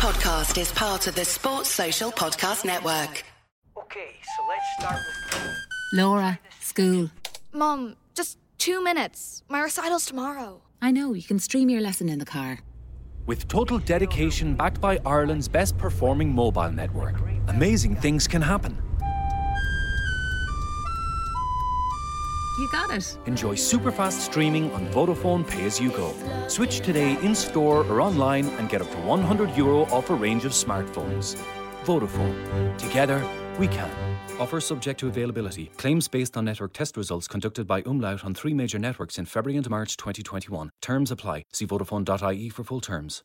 podcast is part of the Sports Social Podcast Network. Okay, so let's start with. Laura, school. Mom, just two minutes. My recital's tomorrow. I know, you can stream your lesson in the car. With total dedication backed by Ireland's best performing mobile network, amazing things can happen. You got it. Enjoy superfast streaming on Vodafone Pay as you go. Switch today in store or online and get up to 100 euro off a range of smartphones. Vodafone. Together, we can. Offer subject to availability. Claims based on network test results conducted by Umlaut on three major networks in February and March 2021. Terms apply. See Vodafone.ie for full terms.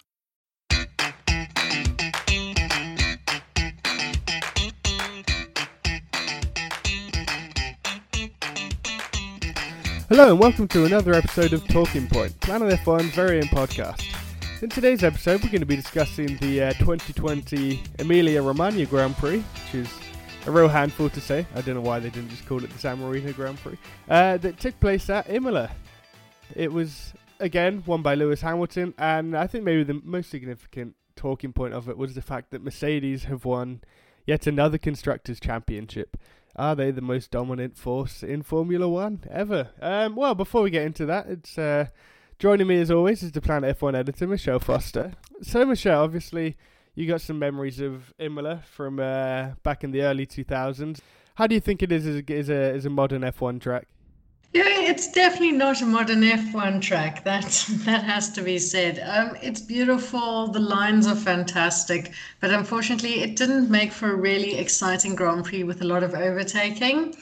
Hello and welcome to another episode of Talking Point, Planet F1's very own podcast. In today's episode, we're going to be discussing the uh, 2020 Emilia Romagna Grand Prix, which is a real handful to say. I don't know why they didn't just call it the San Marino Grand Prix. Uh, that took place at Imola. It was again won by Lewis Hamilton, and I think maybe the most significant talking point of it was the fact that Mercedes have won yet another constructors championship. Are they the most dominant force in Formula One ever? Um, well, before we get into that, it's uh, joining me as always is the Planet F1 editor Michelle Foster. So, Michelle, obviously, you got some memories of Imola from uh, back in the early 2000s. How do you think it is as as a, as a modern F1 track? Yeah, it's definitely not a modern F1 track. That that has to be said. Um, it's beautiful. The lines are fantastic, but unfortunately, it didn't make for a really exciting Grand Prix with a lot of overtaking.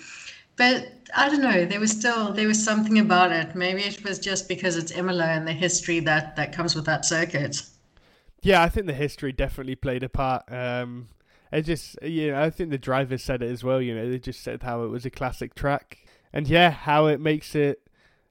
But I don't know. There was still there was something about it. Maybe it was just because it's Imola and the history that that comes with that circuit. Yeah, I think the history definitely played a part. Um, it just, you know, I think the drivers said it as well. You know, they just said how it was a classic track and yeah, how it makes it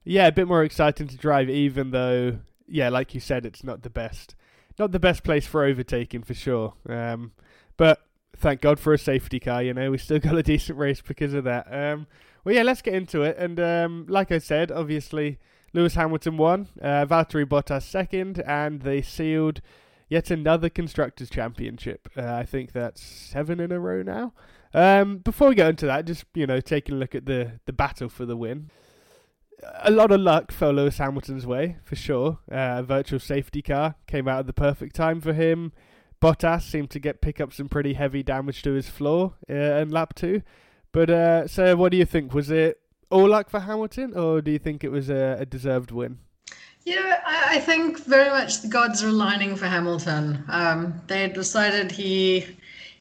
yeah a bit more exciting to drive, even though yeah, like you said, it's not the best, not the best place for overtaking for sure. Um, but thank God for a safety car. You know, we still got a decent race because of that. Um, well, yeah, let's get into it. And um, like I said, obviously Lewis Hamilton won, uh, Valtteri Bottas second, and they sealed yet another constructors championship. Uh, I think that's seven in a row now. Um, before we go into that, just you know, taking a look at the the battle for the win. A lot of luck fell Lewis Hamilton's way for sure. Uh, a virtual safety car came out at the perfect time for him. Bottas seemed to get pick up some pretty heavy damage to his floor uh, in lap two. But uh, so, what do you think? Was it all luck for Hamilton, or do you think it was a, a deserved win? Yeah, I, I, think very much the gods are aligning for Hamilton. Um, they decided he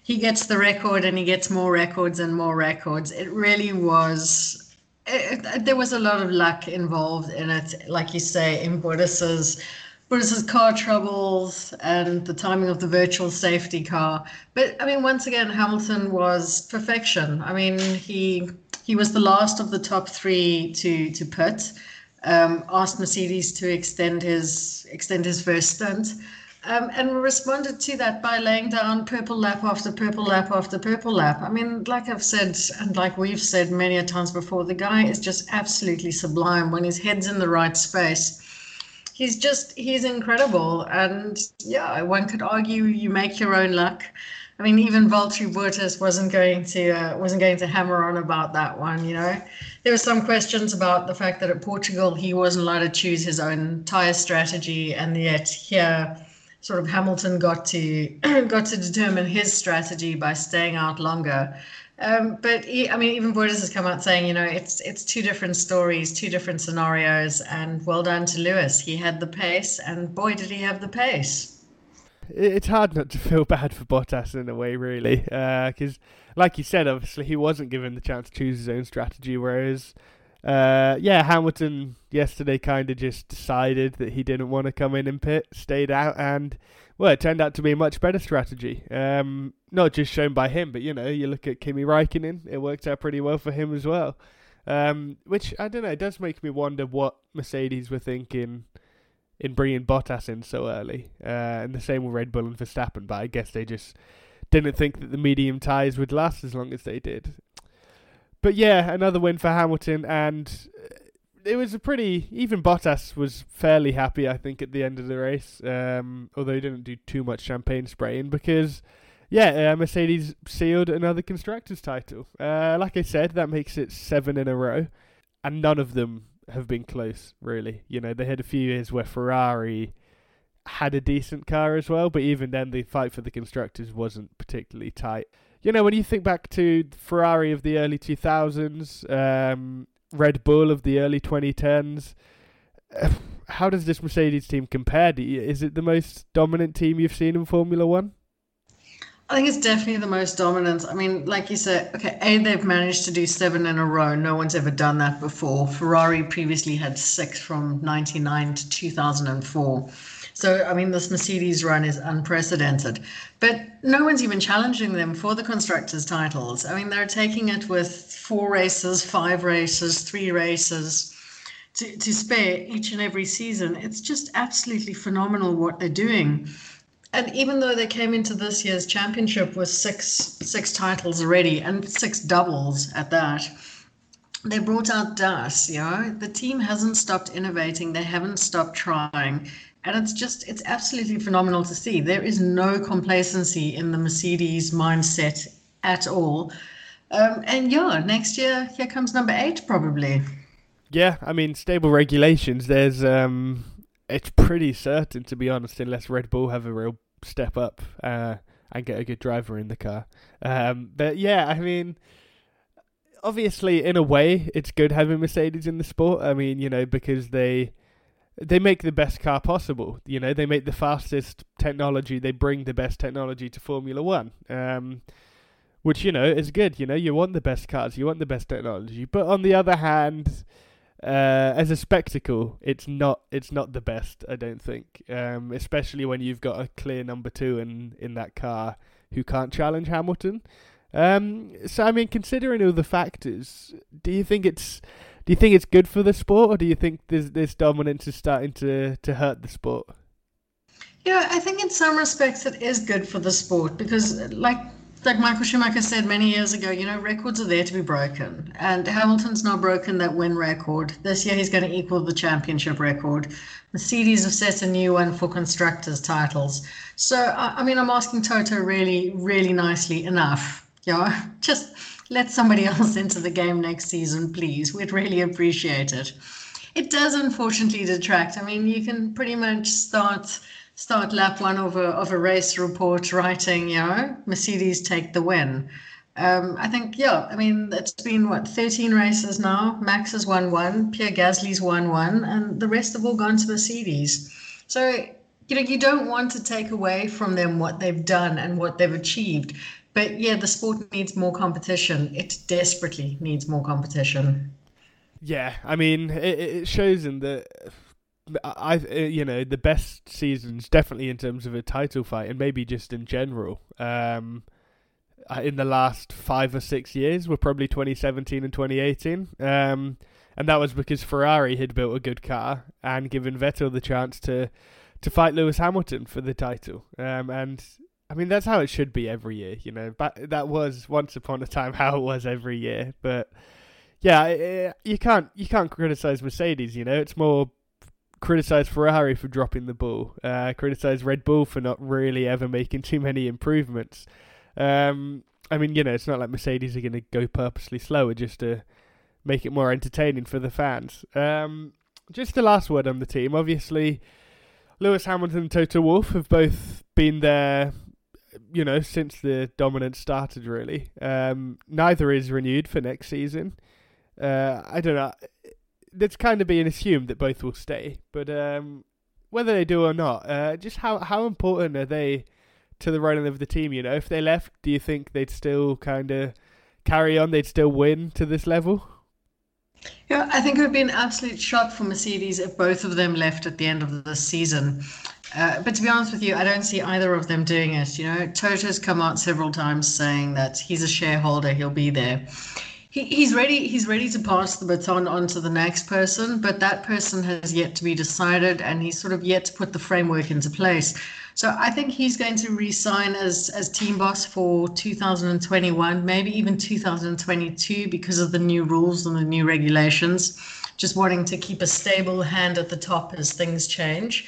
he gets the record and he gets more records and more records. It really was. It, it, there was a lot of luck involved in it, like you say, in Bottas's Bottas's car troubles and the timing of the virtual safety car. But I mean, once again, Hamilton was perfection. I mean, he he was the last of the top three to to pit. Um, asked Mercedes to extend his extend his first stint. Um, and responded to that by laying down purple lap after purple lap after purple lap. I mean, like I've said, and like we've said many a times before, the guy is just absolutely sublime when his head's in the right space. He's just, he's incredible. And yeah, one could argue you make your own luck. I mean, even Valtteri Bottas wasn't going to uh, wasn't going to hammer on about that one. You know, there were some questions about the fact that at Portugal he wasn't allowed to choose his own tire strategy, and yet here sort of Hamilton got to got to determine his strategy by staying out longer. Um, but he, I mean, even Bottas has come out saying, you know, it's it's two different stories, two different scenarios, and well done to Lewis. He had the pace, and boy, did he have the pace. It's hard not to feel bad for Bottas in a way, really, because, uh, like you said, obviously he wasn't given the chance to choose his own strategy, whereas uh, yeah, Hamilton yesterday kind of just decided that he didn't want to come in and pit, stayed out, and well, it turned out to be a much better strategy. Um, not just shown by him, but you know, you look at Kimi Raikkonen, it worked out pretty well for him as well. Um, which I don't know, it does make me wonder what Mercedes were thinking in bringing Bottas in so early, uh, and the same with Red Bull and Verstappen. But I guess they just didn't think that the medium tyres would last as long as they did but yeah, another win for Hamilton, and uh, it was a pretty even Bottas was fairly happy I think at the end of the race um, although he didn't do too much champagne spraying because yeah uh, Mercedes sealed another constructors title. Uh, like I said that makes it seven in a row and none of them have been close really. You know they had a few years where Ferrari had a decent car as well but even then the fight for the constructors wasn't particularly tight you know when you think back to Ferrari of the early 2000s um, Red Bull of the early 2010s. How does this Mercedes team compare? Is it the most dominant team you've seen in Formula One? I think it's definitely the most dominant. I mean, like you said, okay, A, they've managed to do seven in a row. No one's ever done that before. Ferrari previously had six from 99 to 2004. So, I mean, this Mercedes run is unprecedented. But no one's even challenging them for the constructors' titles. I mean, they're taking it with four races, five races, three races to, to spare each and every season. It's just absolutely phenomenal what they're doing. And even though they came into this year's championship with six six titles already and six doubles at that, they brought out DAS, you know. The team hasn't stopped innovating, they haven't stopped trying. And it's just it's absolutely phenomenal to see. There is no complacency in the mercedes mindset at all. Um, and yeah next year here comes number eight probably. Yeah i mean stable regulations there's um it's pretty certain to be honest unless red bull have a real step up uh, and get a good driver in the car. Um, but yeah i mean obviously in a way it's good having mercedes in the sport i mean you know because they they make the best car possible. You know, they make the fastest technology. They bring the best technology to Formula One, um, which you know is good. You know, you want the best cars, you want the best technology. But on the other hand, uh, as a spectacle, it's not it's not the best. I don't think, um, especially when you've got a clear number two in in that car who can't challenge Hamilton. Um, so I mean, considering all the factors, do you think it's do you think it's good for the sport, or do you think this this dominance is starting to to hurt the sport? Yeah, I think in some respects it is good for the sport because, like like Michael Schumacher said many years ago, you know, records are there to be broken. And Hamilton's now broken that win record. This year he's going to equal the championship record. Mercedes have set a new one for constructors' titles. So, I, I mean, I'm asking Toto really, really nicely enough. Yeah, just let somebody else into the game next season, please. We'd really appreciate it. It does unfortunately detract. I mean, you can pretty much start start lap one of a of a race report writing, you know, Mercedes take the win. Um, I think, yeah, I mean, it's been what 13 races now. Max has won one, Pierre Gasly's won one, and the rest have all gone to Mercedes. So, you know, you don't want to take away from them what they've done and what they've achieved, but yeah, the sport needs more competition. It desperately needs more competition. Yeah, I mean, it, it shows in the. I, you know, the best seasons definitely in terms of a title fight, and maybe just in general. Um, uh, in the last five or six years were probably 2017 and 2018. Um, and that was because Ferrari had built a good car and given Vettel the chance to to fight Lewis Hamilton for the title. Um, and I mean, that's how it should be every year, you know. But that was once upon a time how it was every year. But yeah, you can't you can't criticize Mercedes. You know, it's more criticize Ferrari for dropping the ball, uh, criticize Red Bull for not really ever making too many improvements. Um, I mean, you know, it's not like Mercedes are going to go purposely slower just to make it more entertaining for the fans. Um, just the last word on the team. Obviously, Lewis Hamilton and Toto Wolff have both been there you know, since the dominance started, really. Um, neither is renewed for next season. Uh, I don't know. It's kind of being assumed that both will stay, but um, whether they do or not, uh, just how how important are they to the running of the team? You know, if they left, do you think they'd still kind of carry on? They'd still win to this level? Yeah, I think it would be an absolute shock for Mercedes if both of them left at the end of the season. Uh, but to be honest with you, I don't see either of them doing it. You know, Toto's come out several times saying that he's a shareholder, he'll be there. He, he's ready. He's ready to pass the baton on to the next person, but that person has yet to be decided, and he's sort of yet to put the framework into place. So I think he's going to resign as as team boss for 2021, maybe even 2022, because of the new rules and the new regulations just wanting to keep a stable hand at the top as things change.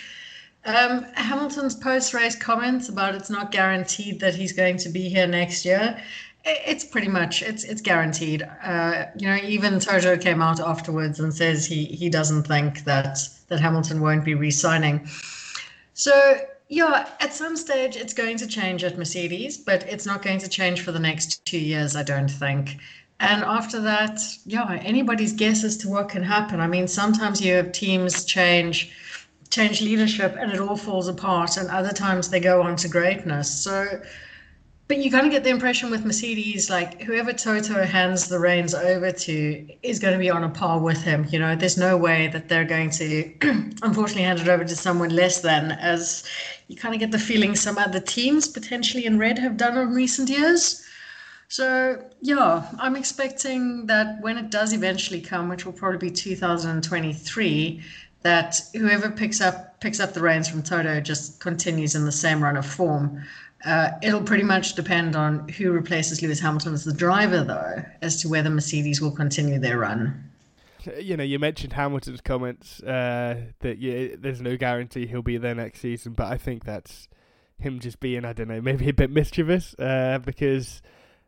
Um, Hamilton's post race comments about it's not guaranteed that he's going to be here next year. It's pretty much it's it's guaranteed. Uh, you know, even Toto came out afterwards and says he he doesn't think that that Hamilton won't be re-signing. So yeah, at some stage it's going to change at Mercedes, but it's not going to change for the next two years, I don't think. And after that, yeah, anybody's guess as to what can happen. I mean, sometimes you have teams change change leadership and it all falls apart, and other times they go on to greatness. So but you kind of get the impression with Mercedes, like whoever Toto hands the reins over to is going to be on a par with him. You know, there's no way that they're going to, unfortunately, hand it over to someone less than, as you kind of get the feeling some other teams potentially in red have done in recent years. So yeah, I'm expecting that when it does eventually come, which will probably be 2023, that whoever picks up picks up the reins from Toto just continues in the same run of form. Uh, it'll pretty much depend on who replaces Lewis Hamilton as the driver, though, as to whether Mercedes will continue their run. You know, you mentioned Hamilton's comments uh, that yeah, there's no guarantee he'll be there next season, but I think that's him just being, I don't know, maybe a bit mischievous uh, because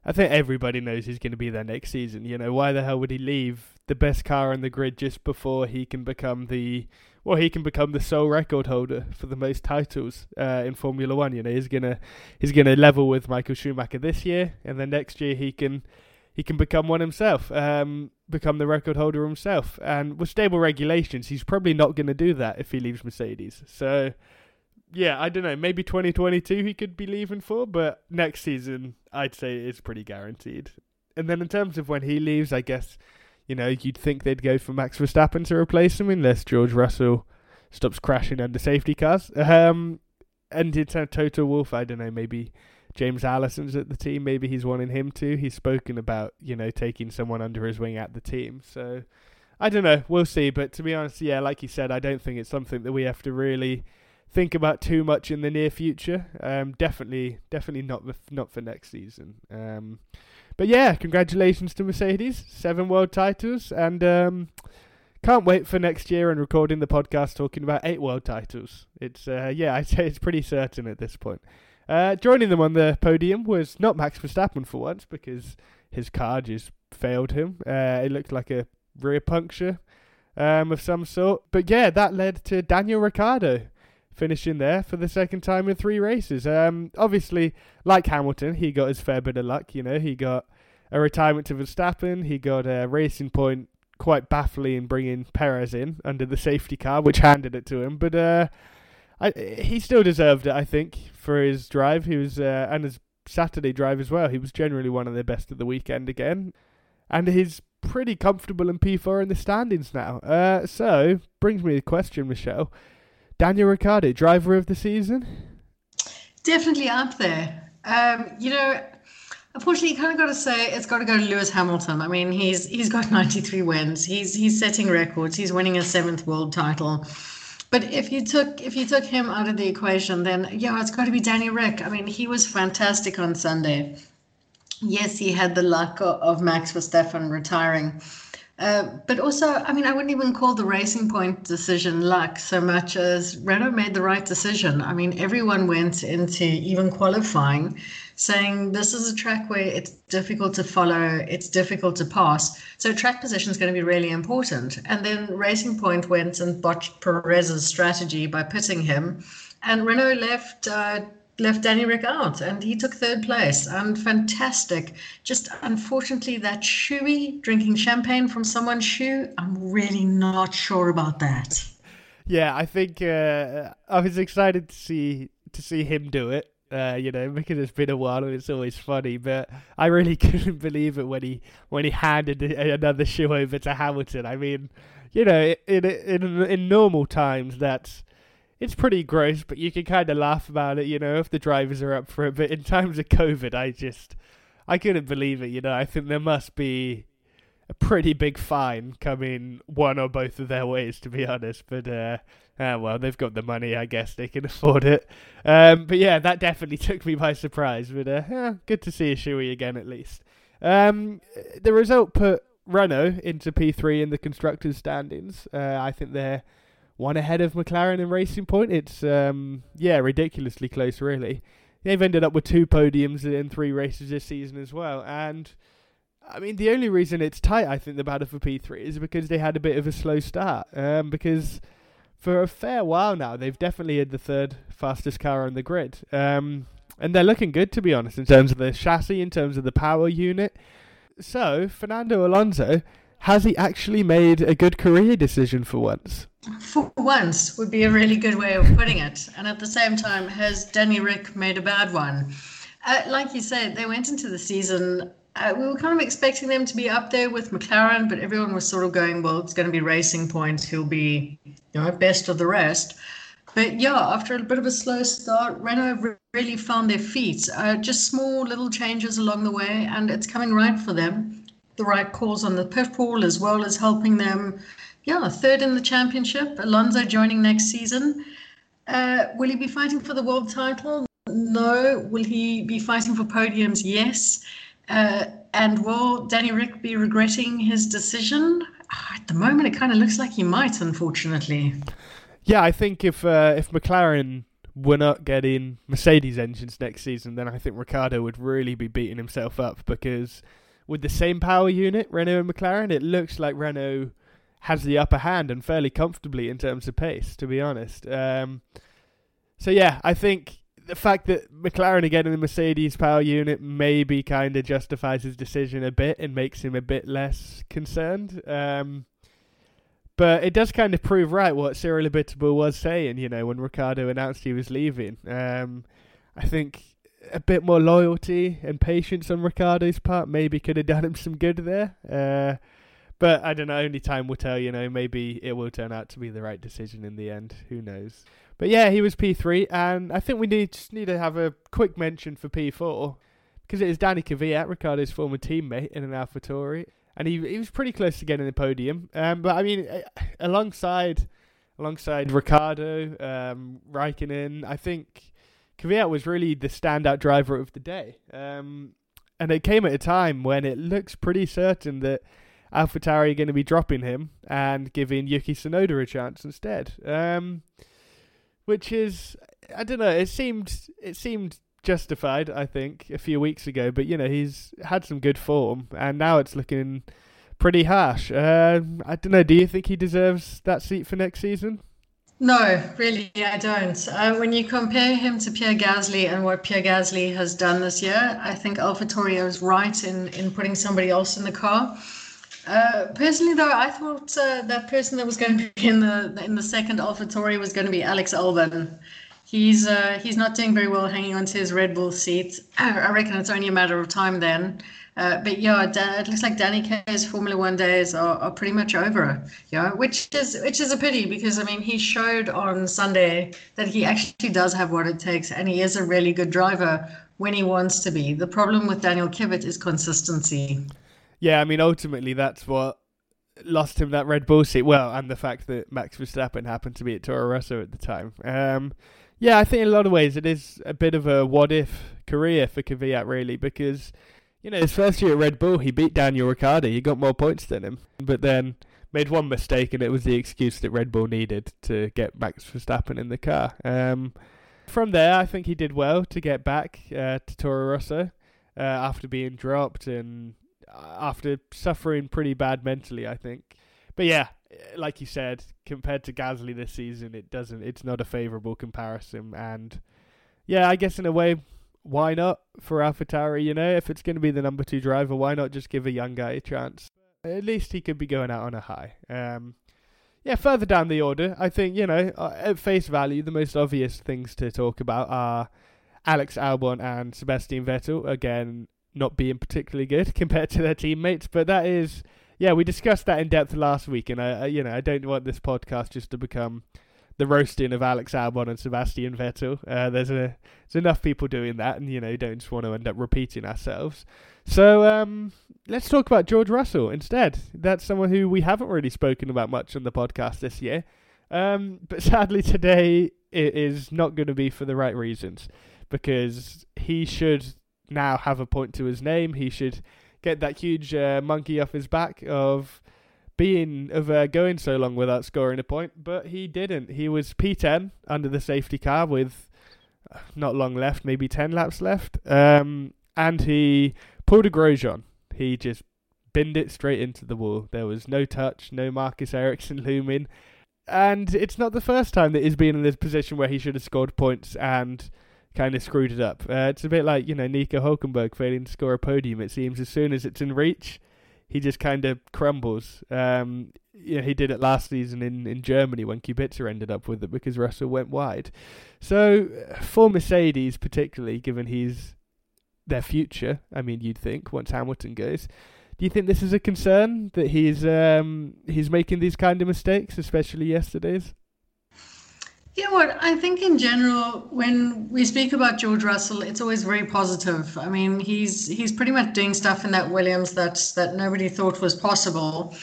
I think everybody knows he's going to be there next season. You know, why the hell would he leave the best car on the grid just before he can become the well, he can become the sole record holder for the most titles uh, in Formula One. You know, he's gonna he's gonna level with Michael Schumacher this year, and then next year he can he can become one himself, um, become the record holder himself. And with stable regulations, he's probably not going to do that if he leaves Mercedes. So, yeah, I don't know. Maybe 2022 he could be leaving for, but next season I'd say it's pretty guaranteed. And then in terms of when he leaves, I guess you know, you'd think they'd go for Max Verstappen to replace him unless George Russell stops crashing under safety cars. Um, and it's a Toto Wolff, I don't know, maybe James Allison's at the team, maybe he's wanting him to. He's spoken about, you know, taking someone under his wing at the team. So I don't know, we'll see. But to be honest, yeah, like you said, I don't think it's something that we have to really think about too much in the near future. Um, definitely, definitely not not for next season. Um, but yeah, congratulations to Mercedes, seven world titles, and um, can't wait for next year and recording the podcast talking about eight world titles. It's uh, yeah, I'd say it's pretty certain at this point. Uh, joining them on the podium was not Max Verstappen for once because his car just failed him. Uh, it looked like a rear puncture um, of some sort. But yeah, that led to Daniel Ricciardo finishing there for the second time in three races. Um, obviously, like Hamilton, he got his fair bit of luck. You know, he got a retirement to Verstappen. He got a racing point quite baffling in bringing Perez in under the safety car, which handed it to him. But uh, I, he still deserved it, I think, for his drive. He was uh, and his Saturday drive as well. He was generally one of the best of the weekend again, and he's pretty comfortable in P4 in the standings now. Uh, so brings me a question, Michelle. Daniel Ricciardo, driver of the season? Definitely up there. Um, you know, unfortunately, you kind of got to say it's got to go to Lewis Hamilton. I mean, he's he's got 93 wins. He's he's setting records. He's winning a seventh world title. But if you took if you took him out of the equation, then yeah, it's got to be Danny Rick. I mean, he was fantastic on Sunday. Yes, he had the luck of Max Verstappen retiring uh, but also, I mean, I wouldn't even call the Racing Point decision luck so much as Renault made the right decision. I mean, everyone went into even qualifying saying this is a track where it's difficult to follow, it's difficult to pass. So track position is going to be really important. And then Racing Point went and botched Perez's strategy by pitting him, and Renault left. Uh, left Danny Rick out and he took third place and fantastic. Just unfortunately that shoey drinking champagne from someone's shoe, I'm really not sure about that. Yeah, I think uh, I was excited to see to see him do it. Uh, you know, because it's been a while and it's always funny, but I really couldn't believe it when he when he handed another shoe over to Hamilton. I mean, you know, in in in normal times that's it's pretty gross, but you can kind of laugh about it, you know, if the drivers are up for it. But in times of COVID, I just, I couldn't believe it, you know. I think there must be a pretty big fine coming one or both of their ways, to be honest. But, uh, uh well, they've got the money, I guess they can afford it. Um, but yeah, that definitely took me by surprise. But uh, good to see a shoey again, at least. Um, the result put Renault into P3 in the constructors' standings. Uh, I think they're one ahead of McLaren and Racing Point. It's um, yeah, ridiculously close, really. They've ended up with two podiums in three races this season as well, and I mean the only reason it's tight, I think, the battle for P3 is because they had a bit of a slow start. Um, because for a fair while now, they've definitely had the third fastest car on the grid. Um, and they're looking good, to be honest, in terms of the chassis, in terms of the power unit. So, Fernando Alonso, has he actually made a good career decision for once? For once would be a really good way of putting it. And at the same time, has Danny Rick made a bad one? Uh, like you said, they went into the season. Uh, we were kind of expecting them to be up there with McLaren, but everyone was sort of going, well, it's going to be Racing Points. He'll be, you know, best of the rest. But yeah, after a bit of a slow start, Renault really found their feet. Uh, just small little changes along the way, and it's coming right for them. The right calls on the pit wall, as well as helping them, yeah, third in the championship. Alonso joining next season. Uh, will he be fighting for the world title? No. Will he be fighting for podiums? Yes. Uh, and will Danny Rick be regretting his decision? At the moment, it kind of looks like he might, unfortunately. Yeah, I think if uh, if McLaren were not getting Mercedes engines next season, then I think Ricciardo would really be beating himself up because with the same power unit, Renault and McLaren, it looks like Renault has the upper hand and fairly comfortably in terms of pace, to be honest. Um, so yeah, I think the fact that McLaren are getting the Mercedes power unit maybe kind of justifies his decision a bit and makes him a bit less concerned. Um, but it does kind of prove right what Cyril Abiteboul was saying, you know, when Ricciardo announced he was leaving. Um, I think a bit more loyalty and patience on Ricciardo's part maybe could have done him some good there. Uh, but I don't know, only time will tell, you know, maybe it will turn out to be the right decision in the end. Who knows? But yeah, he was P3, and I think we need just need to have a quick mention for P4 because it is Danny Kvyat, Ricciardo's former teammate in an AlphaTauri and he he was pretty close to getting the podium. Um, but I mean, alongside alongside Ricciardo, um, Raikkonen, I think Kvyat was really the standout driver of the day. Um, and it came at a time when it looks pretty certain that AlphaTauri are going to be dropping him and giving Yuki Tsunoda a chance instead. Um, which is, I don't know. It seemed it seemed justified, I think, a few weeks ago. But you know, he's had some good form, and now it's looking pretty harsh. Uh, I don't know. Do you think he deserves that seat for next season? No, really, I don't. Uh, when you compare him to Pierre Gasly and what Pierre Gasly has done this year, I think AlphaTauri is right in, in putting somebody else in the car. Uh, personally, though, I thought uh, that person that was going to be in the in the second AlphaTauri was going to be Alex Albon. He's uh, he's not doing very well hanging onto his Red Bull seat. I reckon it's only a matter of time then. Uh, but yeah, it looks like Danny K's Formula One days are, are pretty much over. Yeah, which is which is a pity because I mean he showed on Sunday that he actually does have what it takes, and he is a really good driver when he wants to be. The problem with Daniel Kvyat is consistency. Yeah, I mean ultimately that's what lost him that Red Bull seat. Well, and the fact that Max Verstappen happened to be at Toro Rosso at the time. Um, yeah, I think in a lot of ways it is a bit of a what if career for Kvyat, really, because, you know, his first year at Red Bull, he beat Daniel Ricciardo. He got more points than him, but then made one mistake, and it was the excuse that Red Bull needed to get Max Verstappen in the car. Um, from there, I think he did well to get back uh, to Toro Rosso uh, after being dropped and uh, after suffering pretty bad mentally, I think. But yeah, like you said, compared to Gasly this season, it doesn't. It's not a favourable comparison, and yeah, I guess in a way, why not for AlphaTauri? You know, if it's going to be the number two driver, why not just give a young guy a chance? At least he could be going out on a high. Um, yeah, further down the order, I think you know, uh, at face value, the most obvious things to talk about are Alex Albon and Sebastian Vettel. Again, not being particularly good compared to their teammates, but that is yeah, we discussed that in depth last week, and I, I, you know, I don't want this podcast just to become the roasting of Alex Albon and Sebastian Vettel. Uh, there's a there's enough people doing that, and you know, don't just want to end up repeating ourselves. So um, let's talk about George Russell instead. That's someone who we haven't really spoken about much on the podcast this year. Um, but sadly, today it is not going to be for the right reasons because he should now have a point to his name. He should get that huge uh, monkey off his back of being of uh, going so long without scoring a point, but he didn't. He was P10 under the safety car with uh, not long left, maybe 10 laps left, um, and he pulled a Grosjean. He just binned it straight into the wall. There was no touch, no Marcus Ericsson looming. And it's not the first time that he's been in this position where he should have scored points and kind of screwed it up. Uh, it's a bit like, you know, Nico Hulkenberg failing to score a podium. It seems as soon as it's in reach, he just kind of crumbles. Um, know, he did it last season in, in Germany when Kubica ended up with it because Russell went wide. So for Mercedes, particularly given he's their future, I mean, you'd think once Hamilton goes. Do you think this is a concern that he's um, he's making these kind of mistakes, especially yesterday's? Know what? I think in general, when we speak about George Russell, it's always very positive. I mean, he's he's pretty much doing stuff in that Williams that that nobody thought was possible.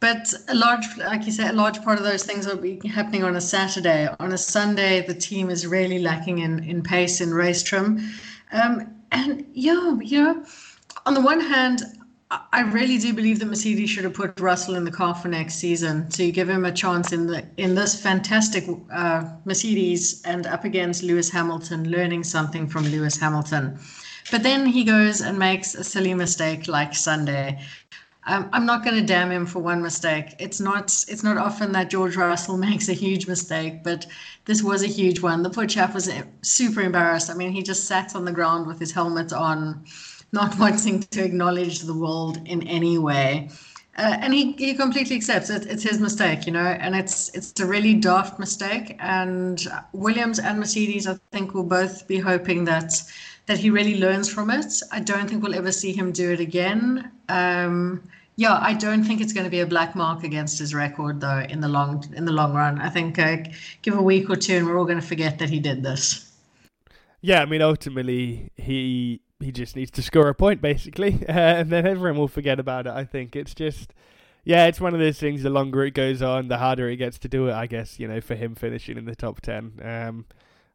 But a large, like you said, a large part of those things will be happening on a Saturday. On a Sunday, the team is really lacking in in pace in race trim. Um, and yeah, you know, on the one hand, I really do believe that Mercedes should have put Russell in the car for next season to give him a chance in the in this fantastic uh, Mercedes and up against Lewis Hamilton, learning something from Lewis Hamilton. But then he goes and makes a silly mistake like Sunday. Um, I'm not going to damn him for one mistake. It's not it's not often that George Russell makes a huge mistake, but this was a huge one. The poor chap was super embarrassed. I mean, he just sat on the ground with his helmet on not wanting to acknowledge the world in any way. Uh, and he, he completely accepts it. It's his mistake, you know, and it's it's a really daft mistake. And Williams and Mercedes, I think, will both be hoping that that he really learns from it. I don't think we'll ever see him do it again. Um, yeah, I don't think it's going to be a black mark against his record, though. In the long in the long run, I think uh, give a week or two, and we're all going to forget that he did this. Yeah, I mean, ultimately, he he just needs to score a point basically, uh, and then everyone will forget about it. I think it's just, yeah, it's one of those things. The longer it goes on, the harder it gets to do it. I guess you know for him finishing in the top ten. Um,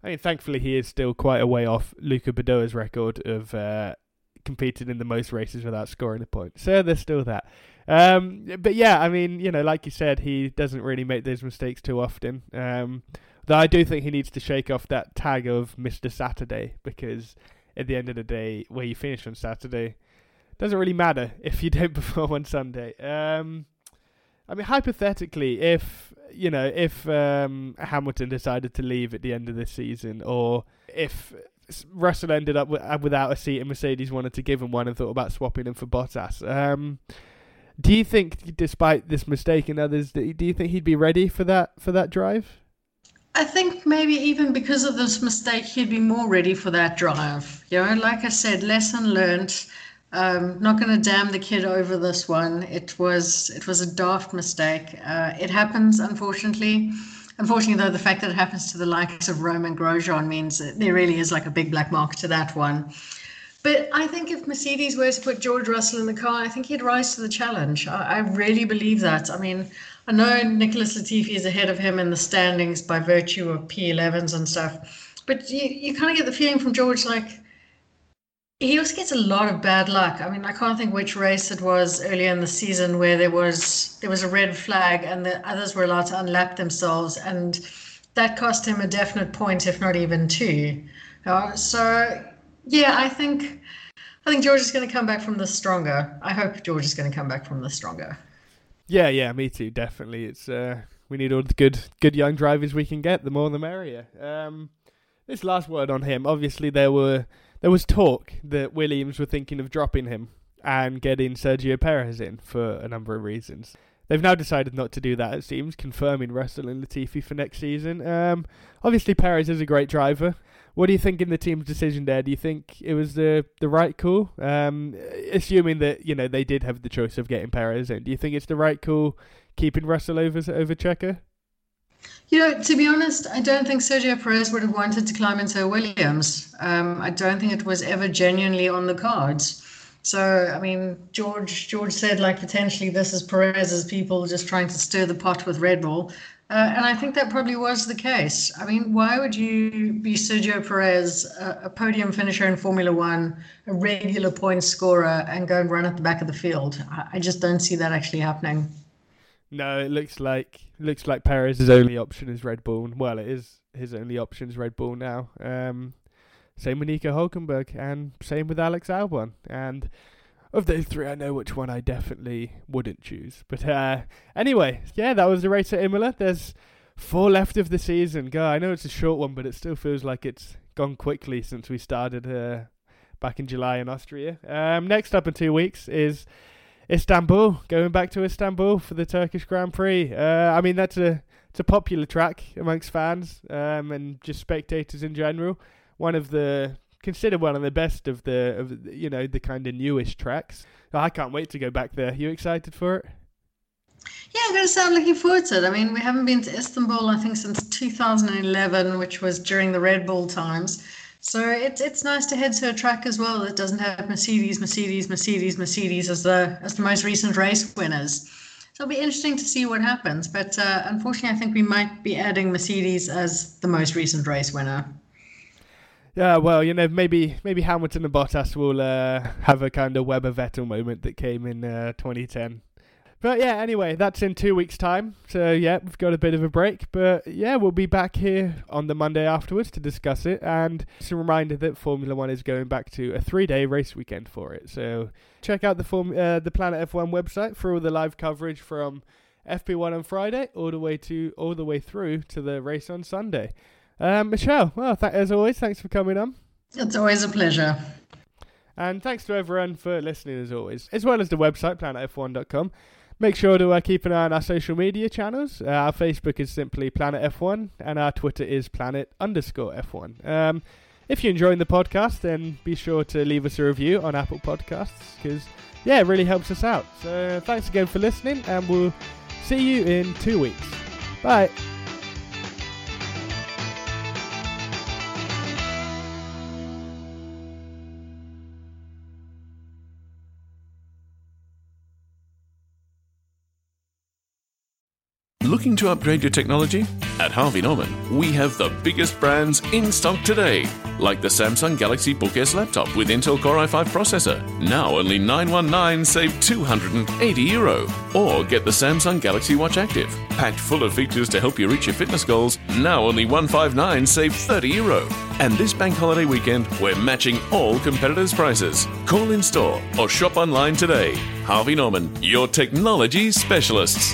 I mean, thankfully he is still quite a way off Luca Badoer's record of uh, competing in the most races without scoring a point. So there's still that. Um, but yeah, I mean, you know, like you said, he doesn't really make those mistakes too often. Um, though I do think he needs to shake off that tag of Mr. Saturday because at the end of the day, where you finish on Saturday, doesn't really matter if you don't perform on Sunday. Um, I mean, hypothetically, if you know, if um, Hamilton decided to leave at the end of this season, or if Russell ended up uh, without a seat and Mercedes wanted to give him one and thought about swapping him for Bottas, um, do you think, despite this mistake and others, do you think he'd be ready for that for that drive? I think maybe even because of this mistake, he'd be more ready for that drive. You know, like I said, lesson learned. Um, not going to damn the kid over this one. It was it was a daft mistake. Uh, it happens, unfortunately. Unfortunately, though, the fact that it happens to the likes of Romain Grosjean means that there really is like a big black mark to that one. But I think if Mercedes were to put George Russell in the car, I think he'd rise to the challenge. I, I really believe that. I mean, I know Nicholas Latifi is ahead of him in the standings by virtue of P11s and stuff, but you, you kind of get the feeling from George like he also gets a lot of bad luck. I mean, I can't think which race it was earlier in the season where there was there was a red flag and the others were allowed to unlap themselves, and that cost him a definite point, if not even two. Uh, so yeah, I think I think George is going to come back from this stronger. I hope George is going to come back from this stronger. Yeah, yeah, me too. Definitely, it's uh, we need all the good, good young drivers we can get. The more, the merrier. Um, this last word on him. Obviously, there were there was talk that Williams were thinking of dropping him and getting Sergio Perez in for a number of reasons. They've now decided not to do that. It seems confirming Russell and Latifi for next season. Um, obviously, Perez is a great driver. What do you think in the team's decision there? Do you think it was the the right call? Um, assuming that you know they did have the choice of getting Perez in, do you think it's the right call keeping Russell over over Checo? You know, to be honest, I don't think Sergio Perez would have wanted to climb into Williams. Um, I don't think it was ever genuinely on the cards. So, I mean, George George said like potentially this is Perez's people just trying to stir the pot with Red Bull. Uh, and I think that probably was the case. I mean, why would you be Sergio Perez, a, a, podium finisher in Formula One, a regular point scorer, and go and run at the back of the field? I, I just don't see that actually happening. No, it looks like looks like Perez's only option is Red Bull. Well, it is his only option is Red Bull now. Um, same with Nico Hulkenberg, and same with Alex Albon. And of those three, I know which one I definitely wouldn't choose. But uh, anyway, yeah, that was the race at Imola. There's four left of the season. God, I know it's a short one, but it still feels like it's gone quickly since we started uh, back in July in Austria. Um, next up in two weeks is Istanbul. Going back to Istanbul for the Turkish Grand Prix. Uh, I mean, that's a it's a popular track amongst fans um, and just spectators in general. One of the considered one of the best of the of you know the kind of newish tracks. I can't wait to go back there. You excited for it? Yeah, I'm going to say I'm looking forward to it. I mean, we haven't been to Istanbul, I think, since 2011, which was during the Red Bull times. So it's it's nice to head to a track as well that doesn't have Mercedes, Mercedes, Mercedes, Mercedes as the as the most recent race winners. So it'll be interesting to see what happens. But uh, unfortunately, I think we might be adding Mercedes as the most recent race winner. Yeah, well, you know, maybe maybe Hamilton and Bottas will uh, have a kind of Webber Vettel moment that came in uh, 2010. But yeah, anyway, that's in two weeks' time. So yeah, we've got a bit of a break. But yeah, we'll be back here on the Monday afterwards to discuss it. And just a reminder that Formula One is going back to a three-day race weekend for it. So check out the form uh, the Planet F1 website for all the live coverage from FP1 on Friday all the way to all the way through to the race on Sunday. Um, Michelle, well, th- as always, thanks for coming on. It's always a pleasure. And thanks to everyone for listening, as always, as well as the website, planetf1.com. Make sure to uh, keep an eye on our social media channels. Uh, our Facebook is simply Planet F1, and our Twitter is Planet underscore F1. Um, if you're enjoying the podcast, then be sure to leave us a review on Apple Podcasts, because, yeah, it really helps us out. So thanks again for listening, and we'll see you in two weeks. Bye. Looking to upgrade your technology? At Harvey Norman, we have the biggest brands in stock today, like the Samsung Galaxy Book S laptop with Intel Core i5 processor, now only 919 save 280 euro. Or get the Samsung Galaxy Watch Active, packed full of features to help you reach your fitness goals, now only 159 save 30 euro. And this bank holiday weekend, we're matching all competitors' prices. Call in store or shop online today. Harvey Norman, your technology specialists.